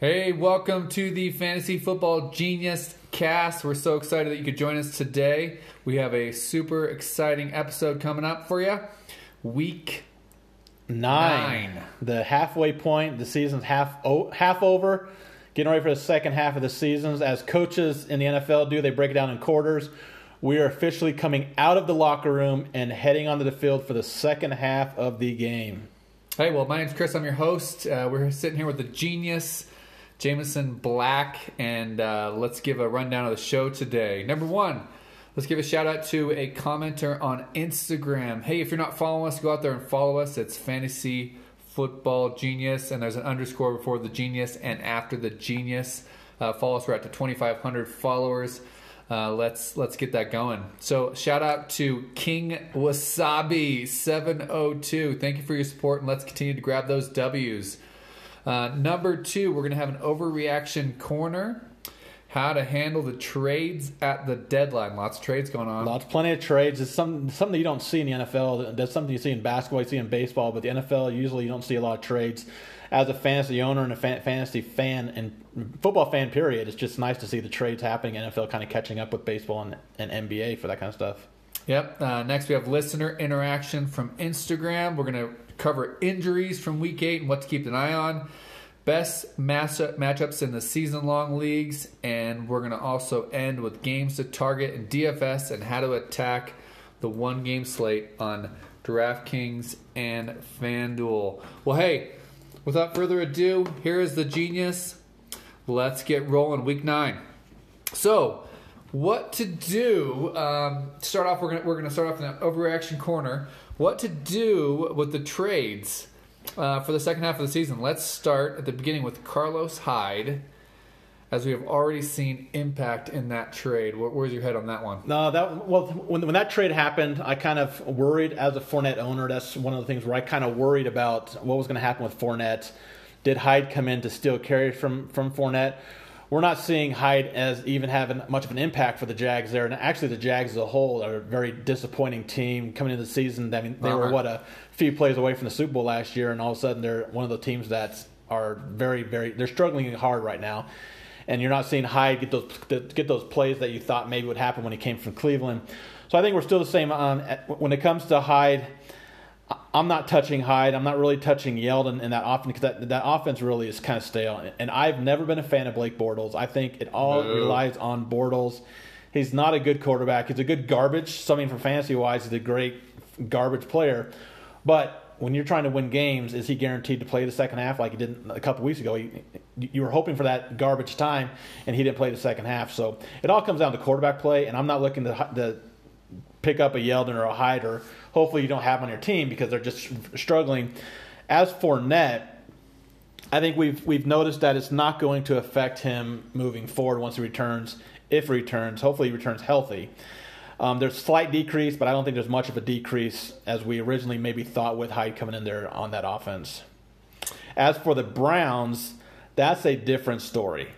Hey, welcome to the Fantasy Football Genius cast. We're so excited that you could join us today. We have a super exciting episode coming up for you. Week Nine. Nine. The halfway point. The season's half o- half over. Getting ready for the second half of the seasons. As coaches in the NFL do, they break it down in quarters. We are officially coming out of the locker room and heading onto the field for the second half of the game. Hey, well, my name's Chris. I'm your host. Uh, we're sitting here with the genius, Jameson Black, and uh, let's give a rundown of the show today. Number one, let's give a shout out to a commenter on Instagram. Hey, if you're not following us, go out there and follow us. It's Fantasy Football Genius, and there's an underscore before the genius and after the genius. Uh, follow us. We're at to 2,500 followers. Uh, let's let's get that going. So shout out to King Wasabi 702. Thank you for your support, and let's continue to grab those W's. Uh, number two, we're gonna have an overreaction corner. How to handle the trades at the deadline. Lots of trades going on. Lots, plenty of trades. It's some, something you don't see in the NFL. That's something you see in basketball, you see in baseball, but the NFL usually you don't see a lot of trades. As a fantasy owner and a fan, fantasy fan and football fan, period, it's just nice to see the trades happening. NFL kind of catching up with baseball and, and NBA for that kind of stuff. Yep. Uh, next, we have listener interaction from Instagram. We're going to cover injuries from week eight and what to keep an eye on, best matchup, matchups in the season long leagues, and we're going to also end with games to target in DFS and how to attack the one game slate on DraftKings and FanDuel. Well, hey, without further ado, here is the genius. Let's get rolling. Week nine. So, what to do? Um, start off. We're gonna we're gonna start off in the overreaction corner. What to do with the trades uh, for the second half of the season? Let's start at the beginning with Carlos Hyde, as we have already seen impact in that trade. Where, where's your head on that one? No, that well, when when that trade happened, I kind of worried as a Fournette owner. That's one of the things where I kind of worried about what was going to happen with Fournette. Did Hyde come in to steal carry from from Fournette? We're not seeing Hyde as even having much of an impact for the Jags there, and actually the Jags as a whole are a very disappointing team coming into the season. I mean, they were what a few plays away from the Super Bowl last year, and all of a sudden they're one of the teams that are very, very they're struggling hard right now and you're not seeing Hyde get those get those plays that you thought maybe would happen when he came from Cleveland. So I think we're still the same on when it comes to Hyde. I'm not touching Hyde. I'm not really touching Yeldon in that offense because that, that offense really is kind of stale. And I've never been a fan of Blake Bortles. I think it all No. relies on Bortles. He's not a good quarterback. He's a good garbage. Something for fantasy wise, he's a great garbage player. But when you're trying to win games, is he guaranteed to play the second half like he did a couple weeks ago? He, you were hoping for that garbage time, and he didn't play the second half. So it all comes down to quarterback play. And I'm not looking to, to pick up a Yeldon or a Hyde, or hopefully you don't have on your team because they're just struggling. As for Net, I think we've we've noticed that it's not going to affect him moving forward once he returns. If he returns, hopefully he returns healthy. Um, there's slight decrease, but I don't think there's much of a decrease as we originally maybe thought with Hyde coming in there on that offense. As for the Browns, that's a different story.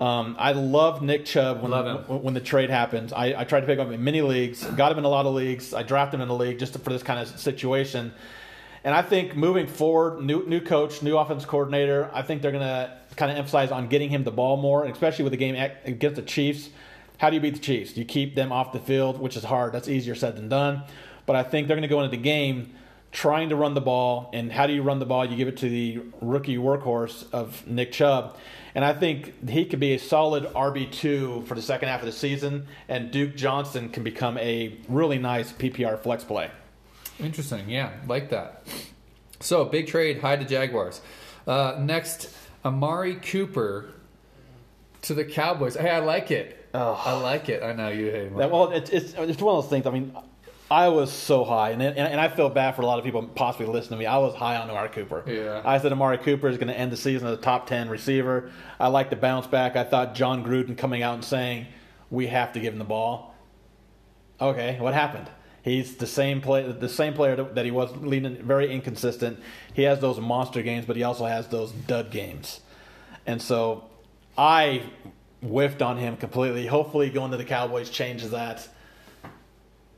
Um, I love Nick Chubb when, when, when the trade happens. I, I tried to pick him up in many leagues, got him in a lot of leagues. I drafted him in the league just for this kind of situation. And I think moving forward, new new coach, new offense coordinator, I think they're going to kind of emphasize on getting him the ball more, and especially with the game against the Chiefs. How do you beat the Chiefs? You keep them off the field, which is hard. That's easier said than done. But I think they're going to go into the game trying to run the ball. And how do you run the ball? You give it to the rookie workhorse of Nick Chubb. And I think he could be a solid RB2 for the second half of the season. And Duke Johnson can become a really nice PPR flex play. Interesting. Yeah, like that. So big trade. Hyde to Jaguars. Uh, next, Amari Cooper to the Cowboys. Hey, I like it. Oh. I like it. I know you hate him. Well, it's, it's it's one of those things. I mean, I was so high, and, and and I feel bad for a lot of people possibly listening to me. I was high on Amari Cooper. Yeah. I said Amari Cooper is going to end the season as a top ten receiver. I like the bounce back. I thought Jon Gruden coming out and saying we have to give him the ball. Okay, what happened? He's the same play, the same player that he was leading, very inconsistent. He has those monster games, but he also has those dud games, and so I whiffed on him completely. Hopefully, going to the Cowboys changes that.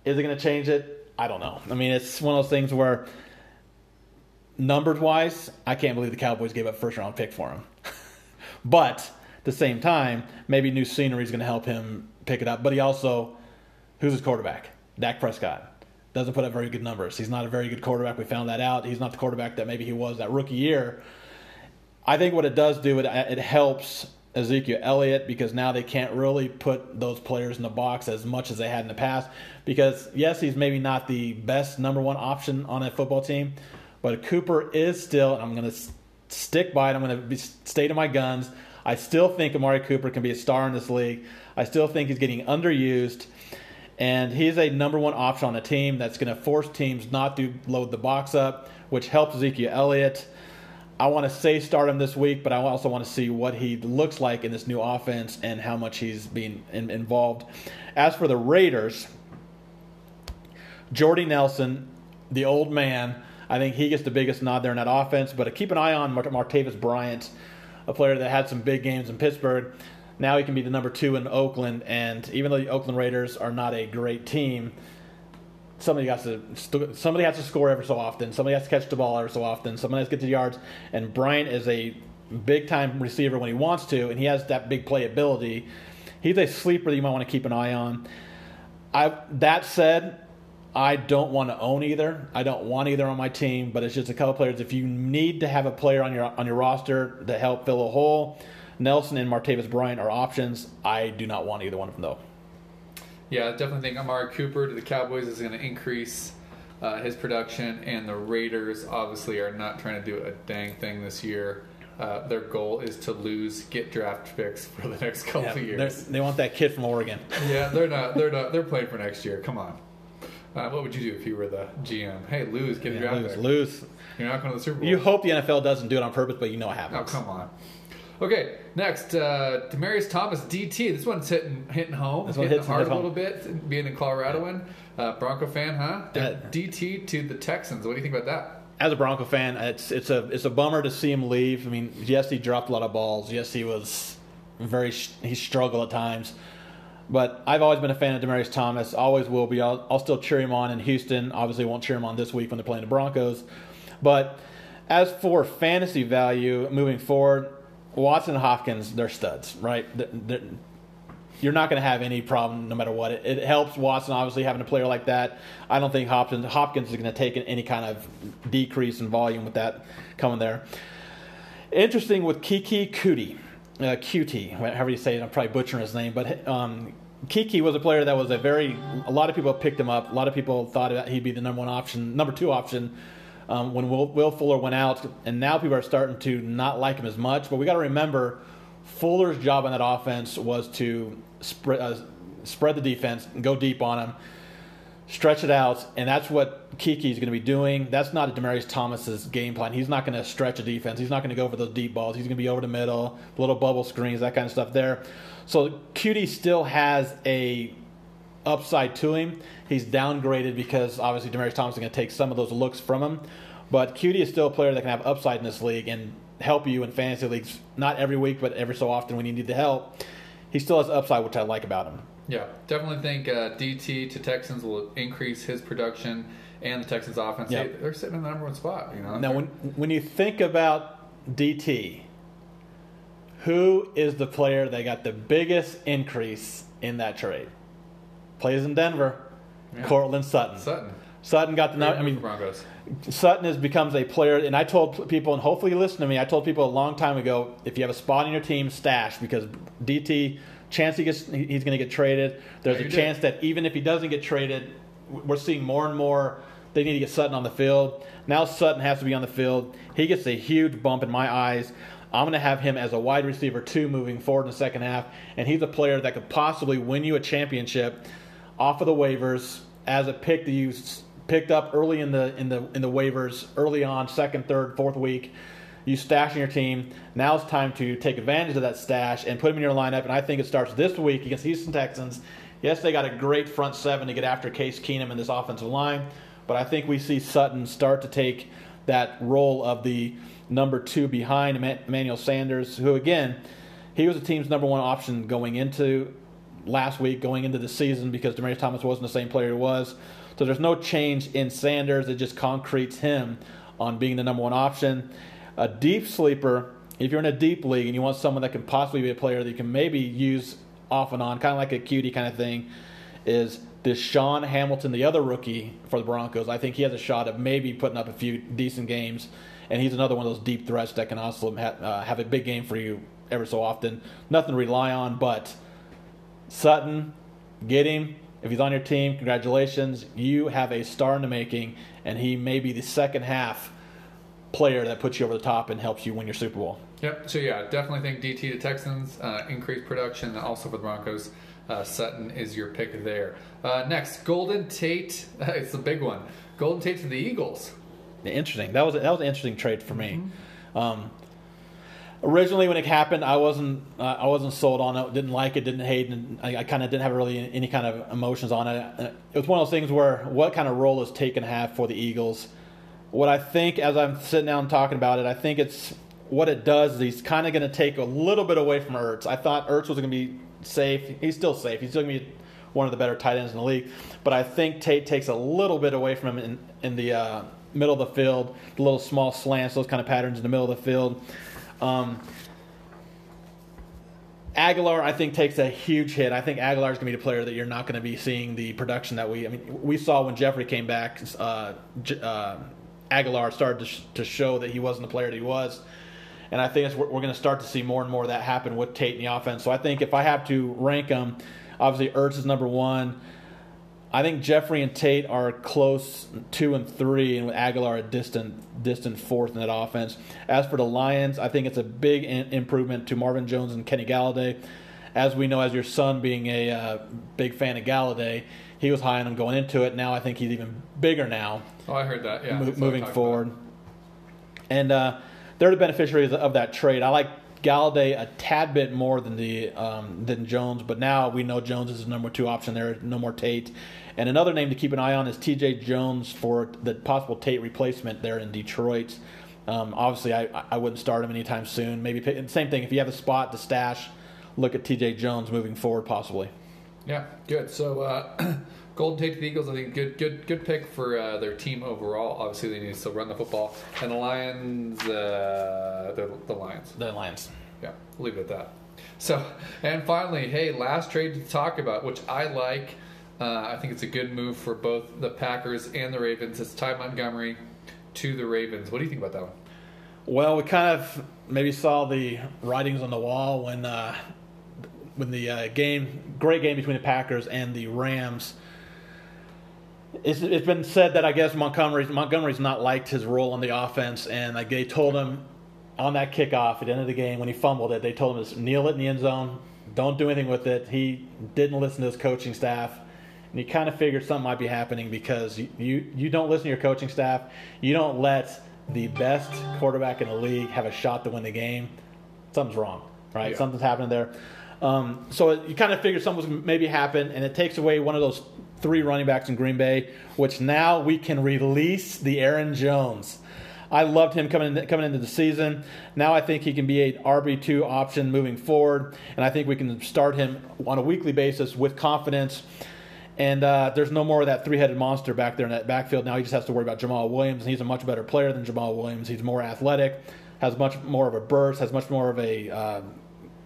Is it going to change it? I don't know. I mean, it's one of those things where, numbers wise, I can't believe the Cowboys gave up first round pick for him. But at the same time, maybe new scenery is going to help him pick it up. But he also, who's his quarterback? Dak Prescott. Doesn't put up very good numbers. He's not a very good quarterback. We found that out. He's not the quarterback that maybe he was that rookie year. I think what it does do, it, it helps Ezekiel Elliott because now they can't really put those players in the box as much as they had in the past. Because, yes, he's maybe not the best number one option on a football team, but Cooper is still, I'm going to stick by it. I'm going to stay to my guns. I still think Amari Cooper can be a star in this league. I still think he's getting underused. And he's a number one option on a team that's going to force teams not to load the box up, which helps Ezekiel Elliott. I want to say start him this week, but I also want to see what he looks like in this new offense and how much he's being in, involved. As for the Raiders, Jordy Nelson, the old man, I think he gets the biggest nod there in that offense. But keep an eye on Martavis Bryant, a player that had some big games in Pittsburgh. Now he can be the number two in Oakland, and even though the Oakland Raiders are not a great team, somebody has to somebody has to score every so often. Somebody has to catch the ball every so often. Somebody has to get the yards. And Bryant is a big time receiver when he wants to, and he has that big playability. He's a sleeper that you might want to keep an eye on. I that said, I don't want to own either. I don't want either on my team, but it's just a couple players. If you need to have a player on your on your roster to help fill a hole, Nelson and Martavis Bryant are options. I do not want either one of them though. Yeah, I definitely think Amari Cooper to the Cowboys is going to increase uh, his production, and the Raiders obviously are not trying to do a dang thing this year. Uh, their goal is to lose, get draft picks for the next couple yeah, of years. They want that kid from Oregon. yeah, they're not. They're not. They're playing for next year. Come on. Uh, what would you do if you were the GM? Hey, lose, get a draft lose, pick. Lose. You're not going to the Super Bowl. You hope the NFL doesn't do it on purpose, but you know what happens. Oh, come on. Okay, next, uh, Demaryius Thomas, DT. This one's hitting hitting home. This one hitting hits hard a little bit, being a Coloradoan. Uh, Bronco fan, huh? Uh, DT to the Texans. What do you think about that? As a Bronco fan, it's it's a it's a bummer to see him leave. I mean, yes, he dropped a lot of balls. Yes, he was very he struggled at times. But I've always been a fan of Demaryius Thomas. Always will be. I'll, I'll still cheer him on in Houston. Obviously, won't cheer him on this week when they're playing the Broncos. But as for fantasy value moving forward, Watson and Hopkins, they're studs, right? They're, you're not going to have any problem no matter what. It, it, helps Watson, obviously, having a player like that. I don't think Hopkins, Hopkins is going to take any kind of decrease in volume with that coming there. Interesting with Keke Coutee, uh, QT, however you say it, I'm probably butchering his name, but um, Keke was a player that was a very, a lot of people picked him up. A lot of people thought that he'd be the number one option, number two option um, when Will, Will, Fuller went out, and now people are starting to not like him as much. But we got to remember, Fuller's job on that offense was to spread uh, spread the defense, go deep on him, stretch it out, and that's what Keke is going to be doing. That's not Demaryius Thomas's game plan. He's not going to stretch a defense. He's not going to go for those deep balls. He's going to be over the middle, little bubble screens, that kind of stuff there. So Coutee still has a upside to him. He's downgraded because obviously Demaryius Thomas is going to take some of those looks from him. But Coutee is still a player that can have upside in this league and help you in fantasy leagues, not every week, but every so often when you need the help. He still has upside, which I like about him. Yeah, definitely think uh, DT to Texans will increase his production and the Texans offense. Yep. Hey, they're sitting in the number one spot. You know. Now, when when you think about DT, who is the player that got the biggest increase in that trade? Plays in Denver. Yeah. Courtland Sutton. Sutton. Sutton got the. Great I mean, Broncos. Sutton has becomes a player, and I told people, and hopefully you listen to me. I told people a long time ago, if you have a spot in your team, stash because DT chance he gets he's going to get traded. There's Yeah, a chance did. that even if he doesn't get traded, we're seeing more and more. They need to get Sutton on the field. Now Sutton has to be on the field. He gets a huge bump in my eyes. I'm going to have him as a wide receiver too moving forward in the second half, and he's a player that could possibly win you a championship off of the waivers as a pick that you picked up early in the in the in the waivers early on second third fourth week. You stash in your team. Now it's time to take advantage of that stash and put him in your lineup. And i think it starts this week against houston texans. Yes they got a great front seven to get after case keenum in this offensive line. But i think we see sutton start to take that role of the number two behind emmanuel sanders who again he was the team's number one option going into last week going into the season because Demaryius Thomas wasn't the same player he was. So there's no change in Sanders. It just concretes him on being the number one option. A deep sleeper if you're in a deep league and you want someone that can possibly be a player that you can maybe use off and on, kind of like a Coutee kind of thing, is Sean Hamilton, the other rookie for the Broncos. I think he has a shot of maybe putting up a few decent games, and he's another one of those deep threats that can also ha- uh, have a big game for you ever so often. Nothing to rely on, but Sutton, get him. If he's on your team, congratulations. You have a star in the making, and he may be the second half player that puts you over the top and helps you win your Super Bowl. Yep. So yeah, definitely think DT to Texans uh, increased production. Also for the Broncos, uh, Sutton is your pick there. Uh, next, Golden Tate. it's the big one. Golden Tate to the Eagles. Interesting. That was that was an interesting trade for me. Mm-hmm. Um, originally, when it happened, I wasn't uh, I wasn't sold on it. Didn't like it. Didn't hate. And I, I kind of didn't have really any kind of emotions on it. It was one of those things where what kind of role is Tate have for the Eagles? What I think, as I'm sitting down talking about it, I think it's what it does he's kind of going to take a little bit away from Ertz. I thought Ertz was going to be safe. He's still safe. He's still going to be one of the better tight ends in the league. But I think Tate takes a little bit away from him in, in the uh, middle of the field, the little small slants, those kind of patterns in the middle of the field. Um, Agholor, I think, takes a huge hit. I think Agholor is going to be the player that you're not going to be seeing the production that we. I mean, we saw when Jeffery came back. Uh, uh, Agholor started to, sh- to show that he wasn't the player that he was. And I think we're, we're going to start to see more and more of that happen with Tate in the offense. So I think if I have to rank them, obviously Ertz is number one. I think Jeffery and Tate are close two and three, and with Agholor a distant distant fourth in that offense. As for the Lions, I think it's a big in- improvement to Marvin Jones and Kenny Golladay. As we know, as your son being a uh, big fan of Golladay, he was high on him going into it. Now I think he's even bigger now. Oh, I heard that. Yeah, mo- moving forward, about. and uh, they're the beneficiaries of that trade. I like Golladay a tad bit more than the um, than Jones, but now we know Jones is the number two option there. No more Tate, and another name to keep an eye on is T.J. Jones for the possible Tate replacement there in Detroit. Um, obviously, I, I wouldn't start him anytime soon. Maybe pick, same thing. If you have a spot to stash, look at T.J. Jones moving forward, possibly. Yeah, good. So. Uh, Golden Tate to the Eagles, I think good good good pick for uh, their team overall. Obviously, they need to still run the football. And the Lions, uh, the, the Lions. The Lions. Yeah, we'll leave it at that. So, and finally, hey, last trade to talk about, which I like. Uh, I think it's a good move for both the Packers and the Ravens. It's Ty Montgomery to the Ravens. What do you think about that one? Well, we kind of maybe saw the writings on the wall when uh, when the uh, game, great game between the Packers and the Rams it's, it's been said that I guess Montgomery's Montgomery's not liked his role on the offense, and like they told him on that kickoff at the end of the game when he fumbled it, they told him to kneel it in the end zone, don't do anything with it. He didn't listen to his coaching staff, and he kind of figured something might be happening because you, you you don't listen to your coaching staff, you don't let the best quarterback in the league have a shot to win the game. Something's wrong, right? Yeah. Something's happening there. Um, so you kind of figure something was maybe happen, and it takes away one of those three running backs in Green Bay, which now we can release the Aaron Jones. I loved him coming in, coming into the season. Now I think he can be a RB two option moving forward, and I think we can start him on a weekly basis with confidence. And uh, there's no more of that three-headed monster back there in that backfield. Now he just has to worry about Jamaal Williams, and he's a much better player than Jamaal Williams. He's more athletic, has much more of a burst, has much more of a. Uh,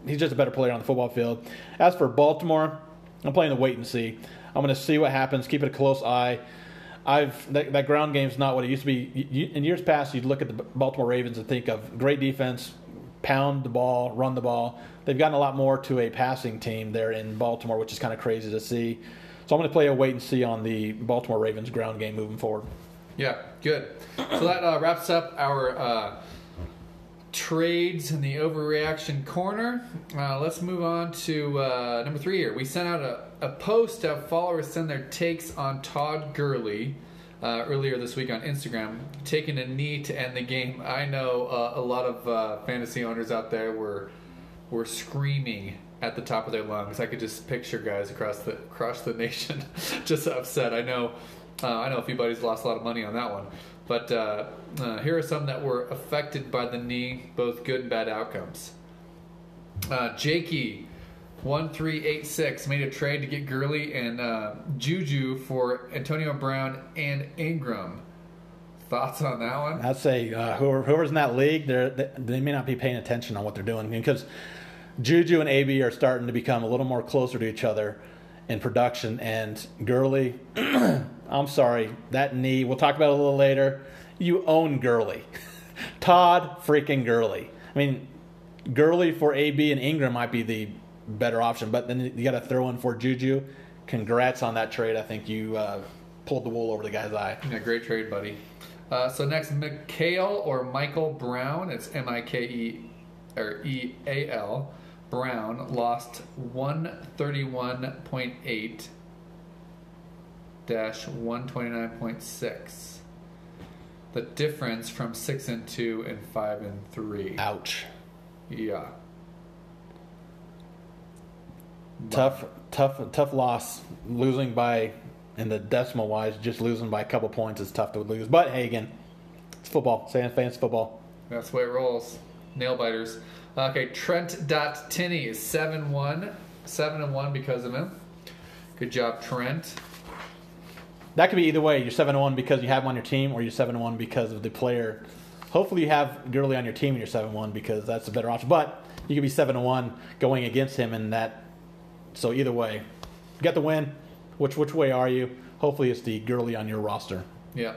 he's just a better player on the football field. As for Baltimore, I'm playing the wait and see. I'm going to see what happens. Keep it a close eye. I've that, that ground game's not what it used to be. You, in years past, you'd look at the Baltimore Ravens and think of great defense, pound the ball, run the ball. They've gotten a lot more to a passing team there in Baltimore, which is kind of crazy to see. So I'm going to play a wait and see on the Baltimore Ravens ground game moving forward. Yeah, good. So that uh, wraps up our uh, trades in the overreaction corner. Uh, let's move on to uh, number three here. We sent out a, a post to have followers send their takes on Todd Gurley uh, earlier this week on Instagram, taking a knee to end the game. I know uh, a lot of uh, fantasy owners out there were were screaming at the top of their lungs. I could just picture guys across the across the nation just upset. I know uh, I know a few buddies lost a lot of money on that one. But uh, uh, here are some that were affected by the knee, both good and bad outcomes. Uh, Jakey, 1386, made a trade to get Gurley and uh, Juju for Antonio Brown and Ingram. Thoughts on that one? I'd say uh, whoever, whoever's in that league, they, they may not be paying attention on what they're doing because Juju and AB are starting to become a little more closer to each other in production. And Gurley, I'm sorry, that knee, we'll talk about it a little later. You own Gurley. Todd freaking Gurley. I mean, Gurley for AB and Ingram might be the better option, but then you got to throw in for Juju. Congrats on that trade. I think you uh, pulled the wool over the guy's eye. Yeah, great trade, buddy. Uh, so next, Mikhail or Michael Brown. It's M I K E or E A L. Brown lost 131.8 dash 129.6. The difference from 6 and 2 and 5 and 3. Ouch. Yeah. Tough, tough, tough loss. Losing by, in the decimal wise, just losing by a couple points is tough to lose. But hey, again, it's football. Saying fans football. That's the way it rolls. Nail biters. Okay, Trent Dot Tinney is 7 1. 7 and 1 because of him. Good job, Trent. That could be either way. You're seven one because you have him on your team, or you're seven one because of the player. Hopefully, you have Gurley on your team and you're seven one because that's a better option. But you could be seven one going against him, and that. So either way, get the win. Which which way are you? Hopefully, it's the Gurley on your roster. Yeah.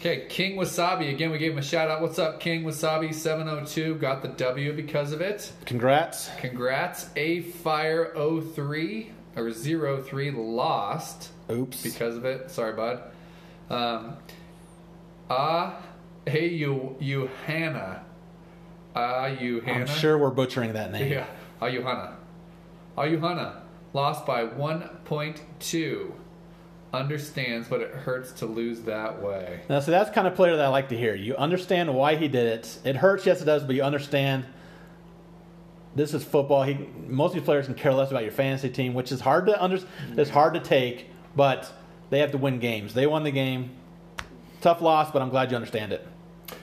Okay, King Wasabi. Again, we gave him a shout out. What's up, King Wasabi? 702 got the W because of it. Congrats. Congrats. A Fire 03 or 03 lost Oops. because of it. Sorry, bud. Um, ah, hey, you, you Hannah. Ah, you Hannah. I'm sure we're butchering that name. Yeah. Ah, you Hannah. Ah, you Hannah. lost by 1.2. Understands what it hurts to lose that way. Now, so that's the kind of player that I like to hear. You understand why he did it. It hurts, yes, it does, but you understand this is football. He most of these players can care less about your fantasy team, which is hard to under, It's hard to take, but they have to win games. They won the game. Tough loss, but I'm glad you understand it.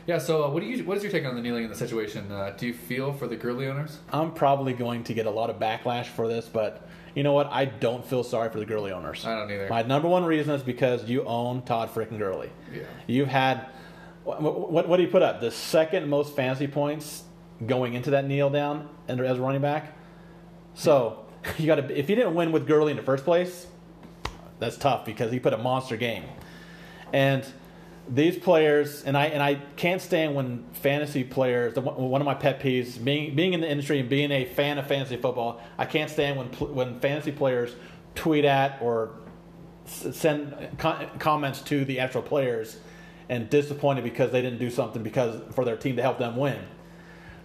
Yeah. So, uh, what do you? What is your take on the kneeling in the situation? Uh, do you feel for the Gurley owners? I'm probably going to get a lot of backlash for this, but you know what? I don't feel sorry for the Gurley owners. I don't either. My number one reason is because you own Todd freaking Gurley. Yeah. You've had what, what, what do you put up? The second most fantasy points going into that kneel down and as a running back. So you got to if you didn't win with Gurley in the first place, that's tough because he put a monster game. And these players, and I and I can't stand when fantasy players. One of my pet peeves, being being in the industry and being a fan of fantasy football, I can't stand when when fantasy players tweet at or send comments to the actual players and disappointed because they didn't do something because for their team to help them win.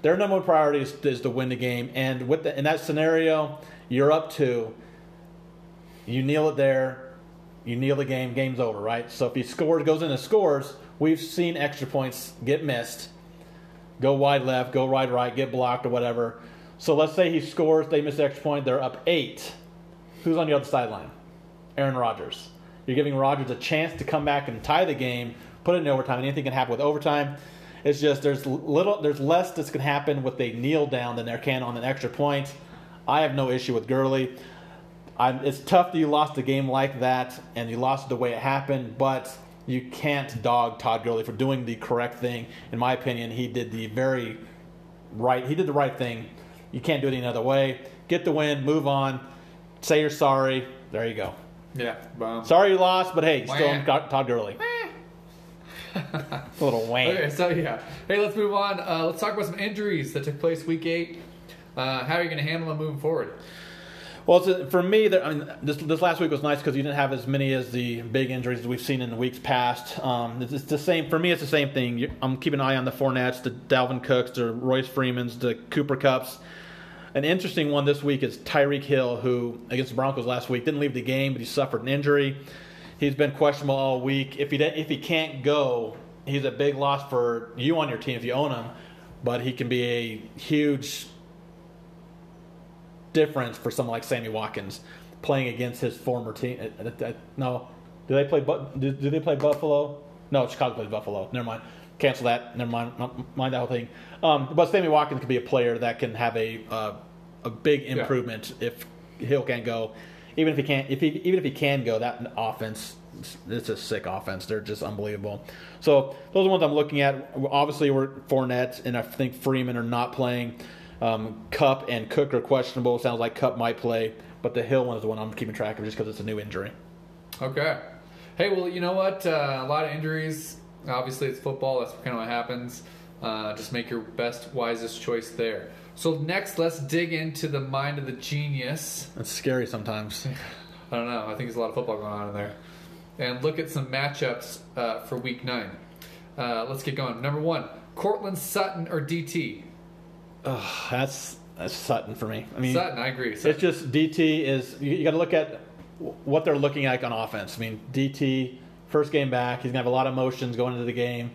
Their number one priority is, is to win the game, and with the, in that scenario, you're up to. You kneel it there, you kneel the game, game's over, right? So if he scores, goes into scores, we've seen extra points get missed, go wide left, go wide right, get blocked or whatever. So let's say he scores, they miss the extra point, they're up eight. Who's on the other sideline? Aaron Rodgers. You're giving Rodgers a chance to come back and tie the game, put it in overtime. Anything can happen with overtime. It's just there's little, there's less that can happen with a kneel down than there can on an extra point. I have no issue with Gurley. I'm, it's tough that you lost a game like that and you lost it the way it happened, but you can't dog Todd Gurley for doing the correct thing. In my opinion, he did the very right. He did the right thing. You can't do it any other way. Get the win, move on, say you're sorry. There you go. Yeah. Sorry you lost, but hey, still. Todd Todd Gurley. a little wham. Okay, so yeah. Hey, let's move on. Uh, let's talk about some injuries that took place week eight. Uh, how are you going to handle them moving forward? Well, for me, there, I mean, this, this last week was nice because you didn't have as many as the big injuries we've seen in the weeks past. Um, it's, it's the same for me. It's the same thing. I'm keeping an eye on the Fournettes, the Dalvin Cooks, the Royce Freemans, the Cooper Kupps. An interesting one this week is Tyreek Hill, who against the Broncos last week didn't leave the game, but he suffered an injury. He's been questionable all week. If he if he can't go, he's a big loss for you on your team if you own him. But he can be a huge difference for someone like Sammy Watkins playing against his former team. uh, uh, uh, No, do they play? Do, do they play Buffalo? No, Chicago plays Buffalo. Never mind. Cancel that. Never mind. Mind that whole thing. Um, but Sammy Watkins could be a player that can have a uh, a big improvement if Hill can't go. Even if he can't, if he even if he can go, that offense it's, it's a sick offense. They're just unbelievable. So those are the ones I'm looking at. Obviously, we're Fournette and I think Freeman are not playing. Um, Kupp and Cook are questionable. Sounds like Kupp might play, but the Hill one is the one I'm keeping track of just because it's a new injury. Okay. Hey, well, you know what? Uh, a lot of injuries. Obviously, it's football. That's kind of what happens. Uh, just make your best, wisest choice there. So next, let's dig into the mind of the genius. It's scary sometimes. I don't know. I think there's a lot of football going on in there. And look at some matchups uh, for Week Nine. Uh, let's get going. Number one, Courtland Sutton or DT. Ugh, that's that's Sutton for me. I mean, Sutton, I agree. Sutton. It's just DT is you, you got to look at what they're looking like on offense. I mean, DT first game back, he's gonna have a lot of motions going into the game.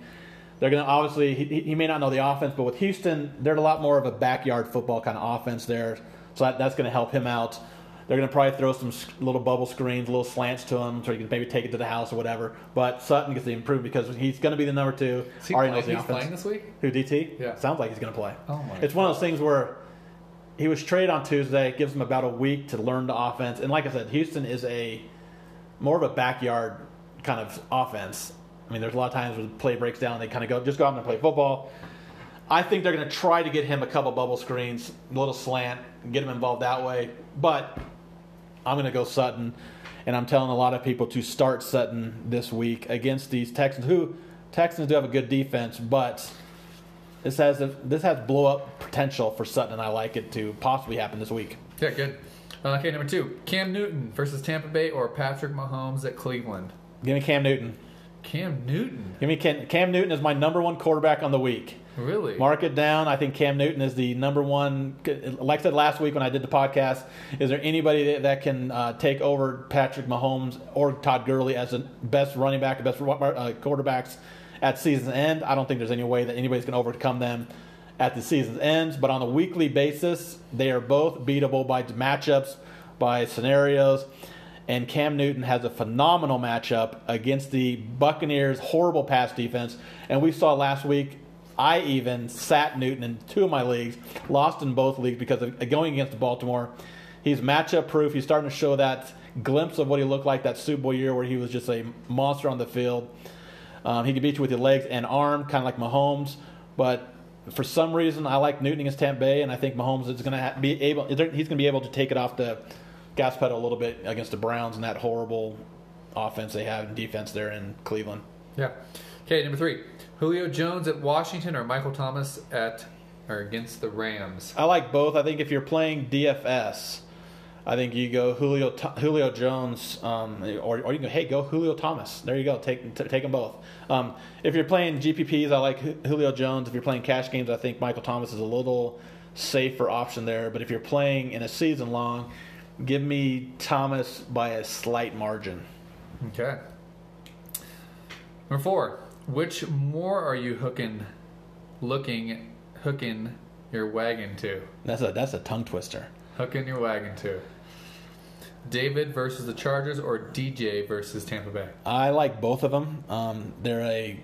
They're gonna obviously he, he may not know the offense, but with Houston, they're a lot more of a backyard football kind of offense there, so that, that's gonna help him out. They're going to probably throw some little bubble screens, little slants to him, so he can maybe take it to the house or whatever. But Sutton gets to improve because he's going to be the number two. Is he playing, knows the he's offense. playing this week? Who DT? Yeah. Sounds like he's going to play. Oh my It's one of those things where he was traded on Tuesday. It gives him about a week to learn the offense. And like I said, Houston is a more of a backyard kind of offense. I mean, there's a lot of times where the play breaks down. and They kind of go just go out and play football. I think they're going to try to get him a couple bubble screens, a little slant, and get him involved that way. But I'm going to go Sutton, and I'm telling a lot of people to start Sutton this week against these Texans. Who Texans do have a good defense, but this has a, this has blow up potential for Sutton, and I like it to possibly happen this week. Yeah, good. Uh, okay, number two, Cam Newton versus Tampa Bay or Patrick Mahomes at Cleveland. Give me Cam Newton. Cam Newton, Give me Cam, Cam Newton is my number one quarterback on the week. Really? Mark it down. I think Cam Newton is the number one. Like I said last week when I did the podcast, is there anybody that, that can uh, take over Patrick Mahomes or Todd Gurley as the best running back, best uh, quarterbacks at season's end? I don't think there's any way that anybody's going to overcome them at the season's end. But on a weekly basis, they are both beatable by matchups, by scenarios. And Cam Newton has a phenomenal matchup against the Buccaneers' horrible pass defense. And we saw last week I even sat Newton in two of my leagues, lost in both leagues because of going against Baltimore. He's matchup proof. He's starting to show that glimpse of what he looked like that Super Bowl year where he was just a monster on the field. Um, he can beat you with your legs and arm, kind of like Mahomes. But for some reason, I like Newton against Tampa Bay, and I think Mahomes is going to be able. He's going to be able to take it off the gas pedal a little bit against the Browns and that horrible offense they have and defense there in Cleveland. Yeah. Okay, number three, Julio Jones at Washington or Michael Thomas at or against the Rams. I like both. I think if you're playing DFS, I think you go Julio Julio Jones, um, or, or you can go, hey, go Julio Thomas. There you go. Take t- take them both. Um, if you're playing GPPs, I like Julio Jones. If you're playing cash games, I think Michael Thomas is a little safer option there. But if you're playing in a season long, give me Thomas by a slight margin. Okay. Number four, which more are you hooking, looking, hooking your wagon to? That's a that's a tongue twister. Hooking your wagon to. Davis versus the Chargers or DJ versus Tampa Bay? I like both of them. Um, they're a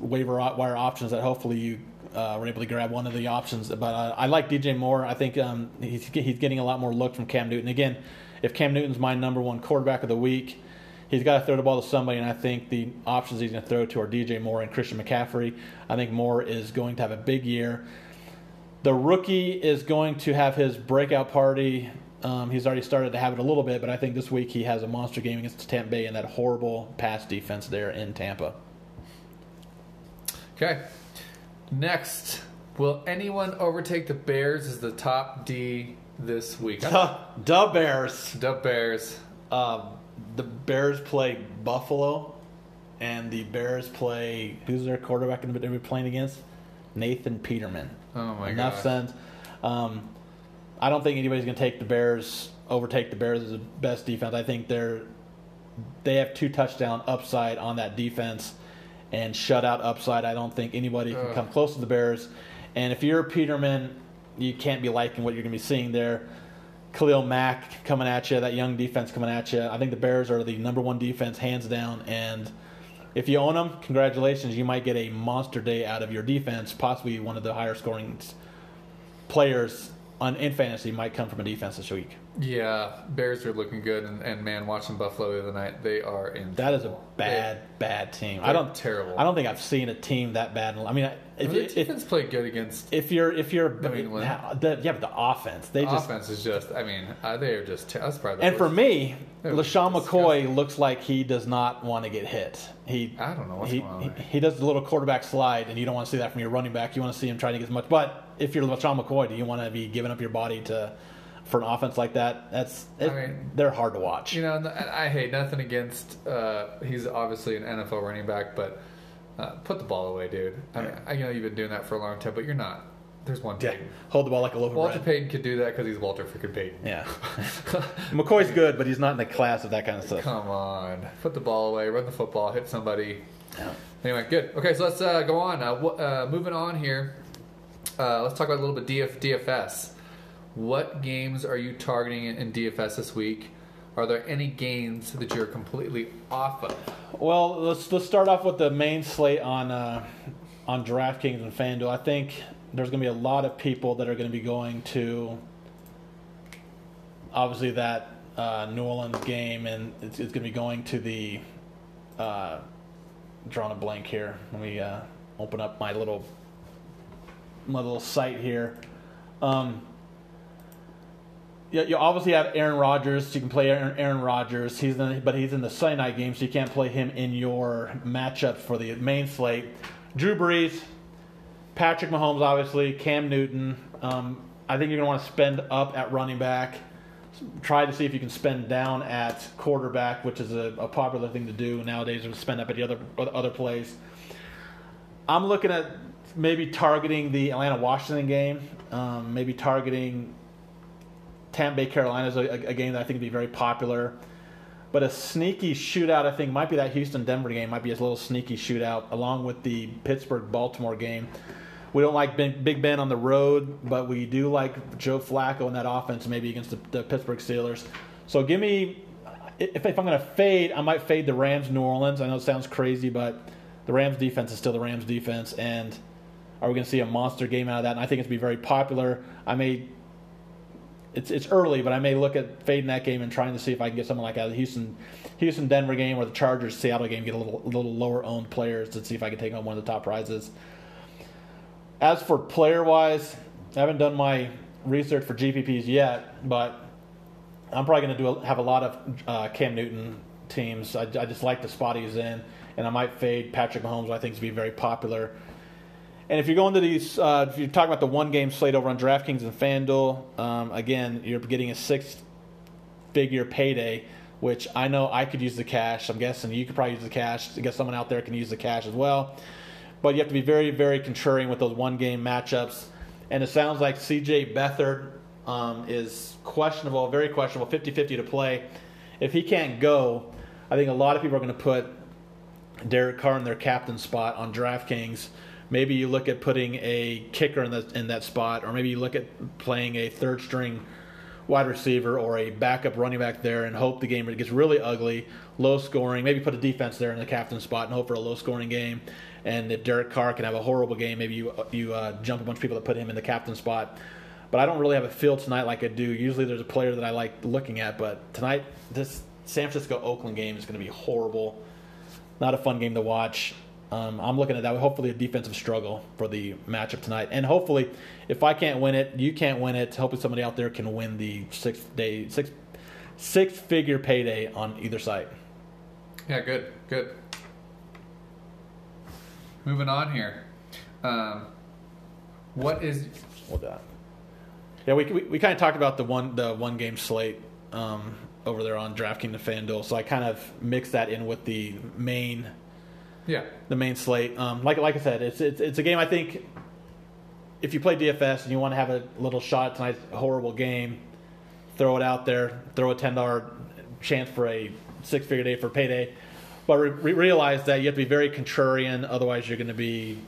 waiver wire options that hopefully you uh, were able to grab one of the options. But uh, I like DJ more. I think um, he's he's getting a lot more look from Cam Newton. Again, if Cam Newton's my number one quarterback of the week, he's got to throw the ball to somebody. And I think the options he's going to throw to are DJ Moore and Christian McCaffrey. I think Moore is going to have a big year. The rookie is going to have his breakout party. Um, he's already started to have it a little bit, but I think this week he has a monster game against Tampa Bay and that horrible pass defense there in Tampa. Okay. Next, will anyone overtake the Bears as the top D this week? The, the Bears. The Bears. Um, the Bears play Buffalo, and the Bears play who's their quarterback going to be playing against? Nathan Peterman. Oh my god. Enough god. sense. Um, I don't think anybody's going to take the Bears, overtake the Bears as the best defense. I think they're they have two touchdown upside on that defense and shutout upside. I don't think anybody can Ugh. come close to the Bears. And if you're Peterman, you can't be liking what you're going to be seeing there. Khalil Mack coming at you, that young defense coming at you. I think the Bears are the number one defense, hands down. And if you own them, congratulations. You might get a monster day out of your defense, possibly one of the higher scoring players on in fantasy might come from a defense this week. Yeah, Bears are looking good, and, and man, watching Buffalo the other night, they are in. That is a bad, bad team. I don't terrible. I don't think I've seen a team that bad. I mean, They, if, the if, defense played good against. if you're if you're New England. the, yeah, but the offense they just offense is just. I mean, uh, they are just. That's probably. the and for me, LeSean McCoy looks like he does not want to get hit. He I don't know what's he, going on he, he does the little quarterback slide, and you don't want to see that from your running back. You want to see him trying to get as much. But if you're LeSean McCoy, do you want to be giving up your body to for an offense like that? That's it, I mean- they're hard to watch. You know, I hate nothing against. Uh, he's obviously an NFL running back, but uh, put the ball away, dude. I mean, I know you've been doing that for a long time, but you're not. There's one yeah, thing. hold the ball like a loaf of Walter bread. Payton could do that because he's Walter freaking Payton. Yeah, McCoy's good, but he's not in the class of that kind of stuff. Come on, put the ball away, run the football, hit somebody. Yeah. Anyway, good. Okay, so let's uh, go on. Uh, wh- uh, moving on here. Uh, let's talk about a little bit DF- DFS. What games are you targeting in, DFS this week? Are there any games that you're completely off of? Well, let's let's start off with the main slate on uh, on DraftKings and FanDuel. I think there's going to be a lot of people that are going to be going to obviously that uh, New Orleans game, and it's, it's going to be going to the uh, drawing a blank here. Let me uh, open up my little my little site here. Um, you, you obviously have Aaron Rodgers. You can play Aaron, Aaron Rodgers. He's in, but he's in the Sunday night game, so you can't play him in your matchup for the main slate. Drew Brees, Patrick Mahomes, obviously Cam Newton. Um, I think you're to want to spend up at running back. Try to see if you can spend down at quarterback, which is a, a popular thing to do nowadays, or spend up at the other other place. I'm looking at maybe targeting the Atlanta Washington game, um, maybe targeting Tampa Bay Carolina is a, a game that I think would be very popular. But a sneaky shootout, I think, might be that Houston Denver game. Might be a little sneaky shootout, along with the Pittsburgh Baltimore game. We don't like Big Ben on the road, but we do like Joe Flacco in that offense, maybe against the, the Pittsburgh Steelers. So give me, if, if I'm going to fade, I might fade the Rams New Orleans. I know it sounds crazy, but the Rams defense is still the Rams defense, and are we going to see a monster game out of that? And I think it's going to be very popular. I may it's it's early, but I may look at fading that game and trying to see if I can get someone like out of the Houston Houston Denver game or the Chargers Seattle game, get a little little lower owned players to see if I can take on one of the top prizes. As for player wise, I haven't done my research for GPPs yet, but I'm probably going to do a, have a lot of uh, Cam Newton teams. I, I just like the spot he's in, and I might fade Patrick Mahomes, I think is be very popular. And if you're going to these, uh, if you're talking about the one game slate over on DraftKings and FanDuel, um, again, you're getting a six figure payday, which I know I could use the cash. I'm guessing you could probably use the cash. I guess someone out there can use the cash as well. But you have to be very, very contrarian with those one game matchups. And it sounds like CJ Beathard um, is questionable, very questionable, 50 50 to play. If he can't go, I think a lot of people are going to put Derek Carr in their captain spot on DraftKings. Maybe you look at putting a kicker in, the, in that spot, or maybe you look at playing a third string wide receiver or a backup running back there and hope the game gets really ugly, low scoring. Maybe put a defense there in the captain spot and hope for a low scoring game. And if Derek Carr can have a horrible game, maybe you you uh, jump a bunch of people that put him in the captain spot. But I don't really have a feel tonight like I do. Usually there's a player that I like looking at, but tonight this San Francisco Oakland game is going to be horrible. Not a fun game to watch. Um, I'm looking at that. Hopefully, a defensive struggle for the matchup tonight, and hopefully, if I can't win it, you can't win it. Hopefully, somebody out there can win the six day six six figure payday on either side. Yeah, good, good. Moving on here. Um, what is with that. Yeah, we, we, we kind of talked about the one the one game slate um, over there on DraftKings and FanDuel, so I kind of mixed that in with the main yeah the main slate. Um, like like I said, it's, it's it's a game I think if you play DFS and you want to have a little shot at tonight's horrible game, throw it out there, throw a ten dollar chance for a six figure day for payday, but re- realize that you have to be very contrarian, otherwise you're going to be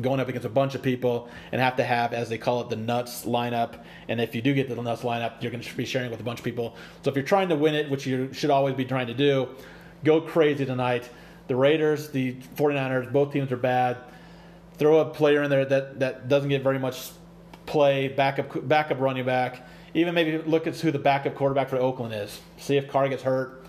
going up against a bunch of people and have to have, as they call it, the nuts lineup. And if you do get the nuts lineup, you're going to be sharing with a bunch of people. So if you're trying to win it, which you should always be trying to do, go crazy tonight. The Raiders, the 49ers, both teams are bad. Throw a player in there that, that doesn't get very much play, backup backup running back. Even maybe look at who the backup quarterback for Oakland is. See if Carr gets hurt.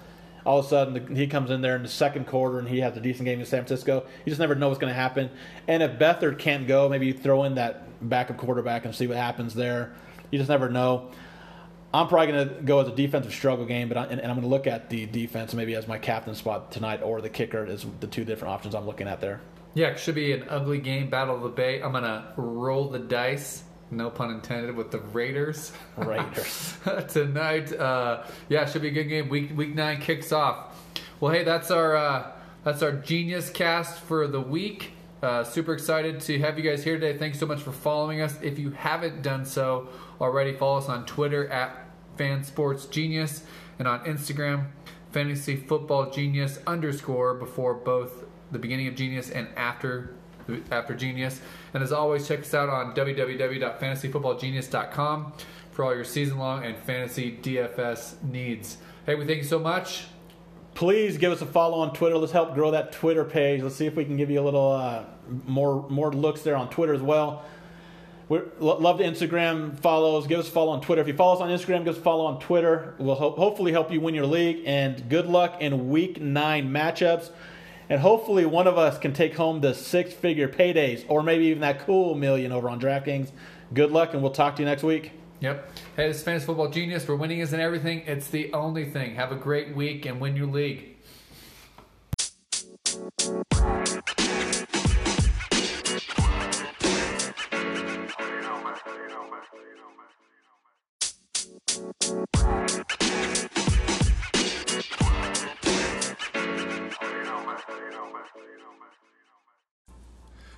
All of a sudden, he comes in there in the second quarter and he has a decent game in San Francisco. You just never know what's going to happen. And if Beathard can't go, maybe you throw in that backup quarterback and see what happens there. You just never know. I'm probably going to go as a defensive struggle game, but I, and, and, I'm going to look at the defense maybe as my captain spot tonight or the kicker is the two different options I'm looking at there. Yeah, it should be an ugly game, battle of the Bay. I'm going to roll the dice, no pun intended, with the Raiders. Raiders tonight. Uh, yeah, it should be a good game. Week week nine kicks off. Well, hey, that's our uh, that's our genius cast for the week. Uh, super excited to have you guys here today. Thanks so much for following us. If you haven't done so already, follow us on Twitter at FanSportsGenius and on Instagram, Fantasy Football Genius underscore before both the beginning of Genius and after after Genius. And as always, check us out on www.fantasyfootballgenius.com for all your season long and fantasy DFS needs. Hey, we thank you so much please give us a follow on Twitter. Let's help grow that Twitter page. Let's see if we can give you a little uh, more more looks there on Twitter as well. We love the Instagram follows. Give us a follow on Twitter. If you follow us on Instagram, give us a follow on Twitter. We'll ho- hopefully help you win your league. And good luck in Week Nine matchups. And hopefully one of us can take home the six-figure paydays, or maybe even that cool million over on DraftKings. Good luck, and we'll talk to you next week. Yep. Hey, this is Fantasy Football Genius, where winning isn't everything, it's the only thing. Have a great week and win your league.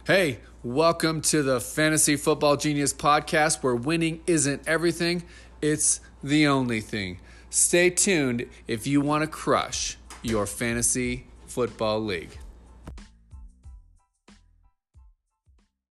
Hey, welcome to the Fantasy Football Genius podcast where winning isn't everything, it's the only thing. Stay tuned if you want to crush your fantasy football league.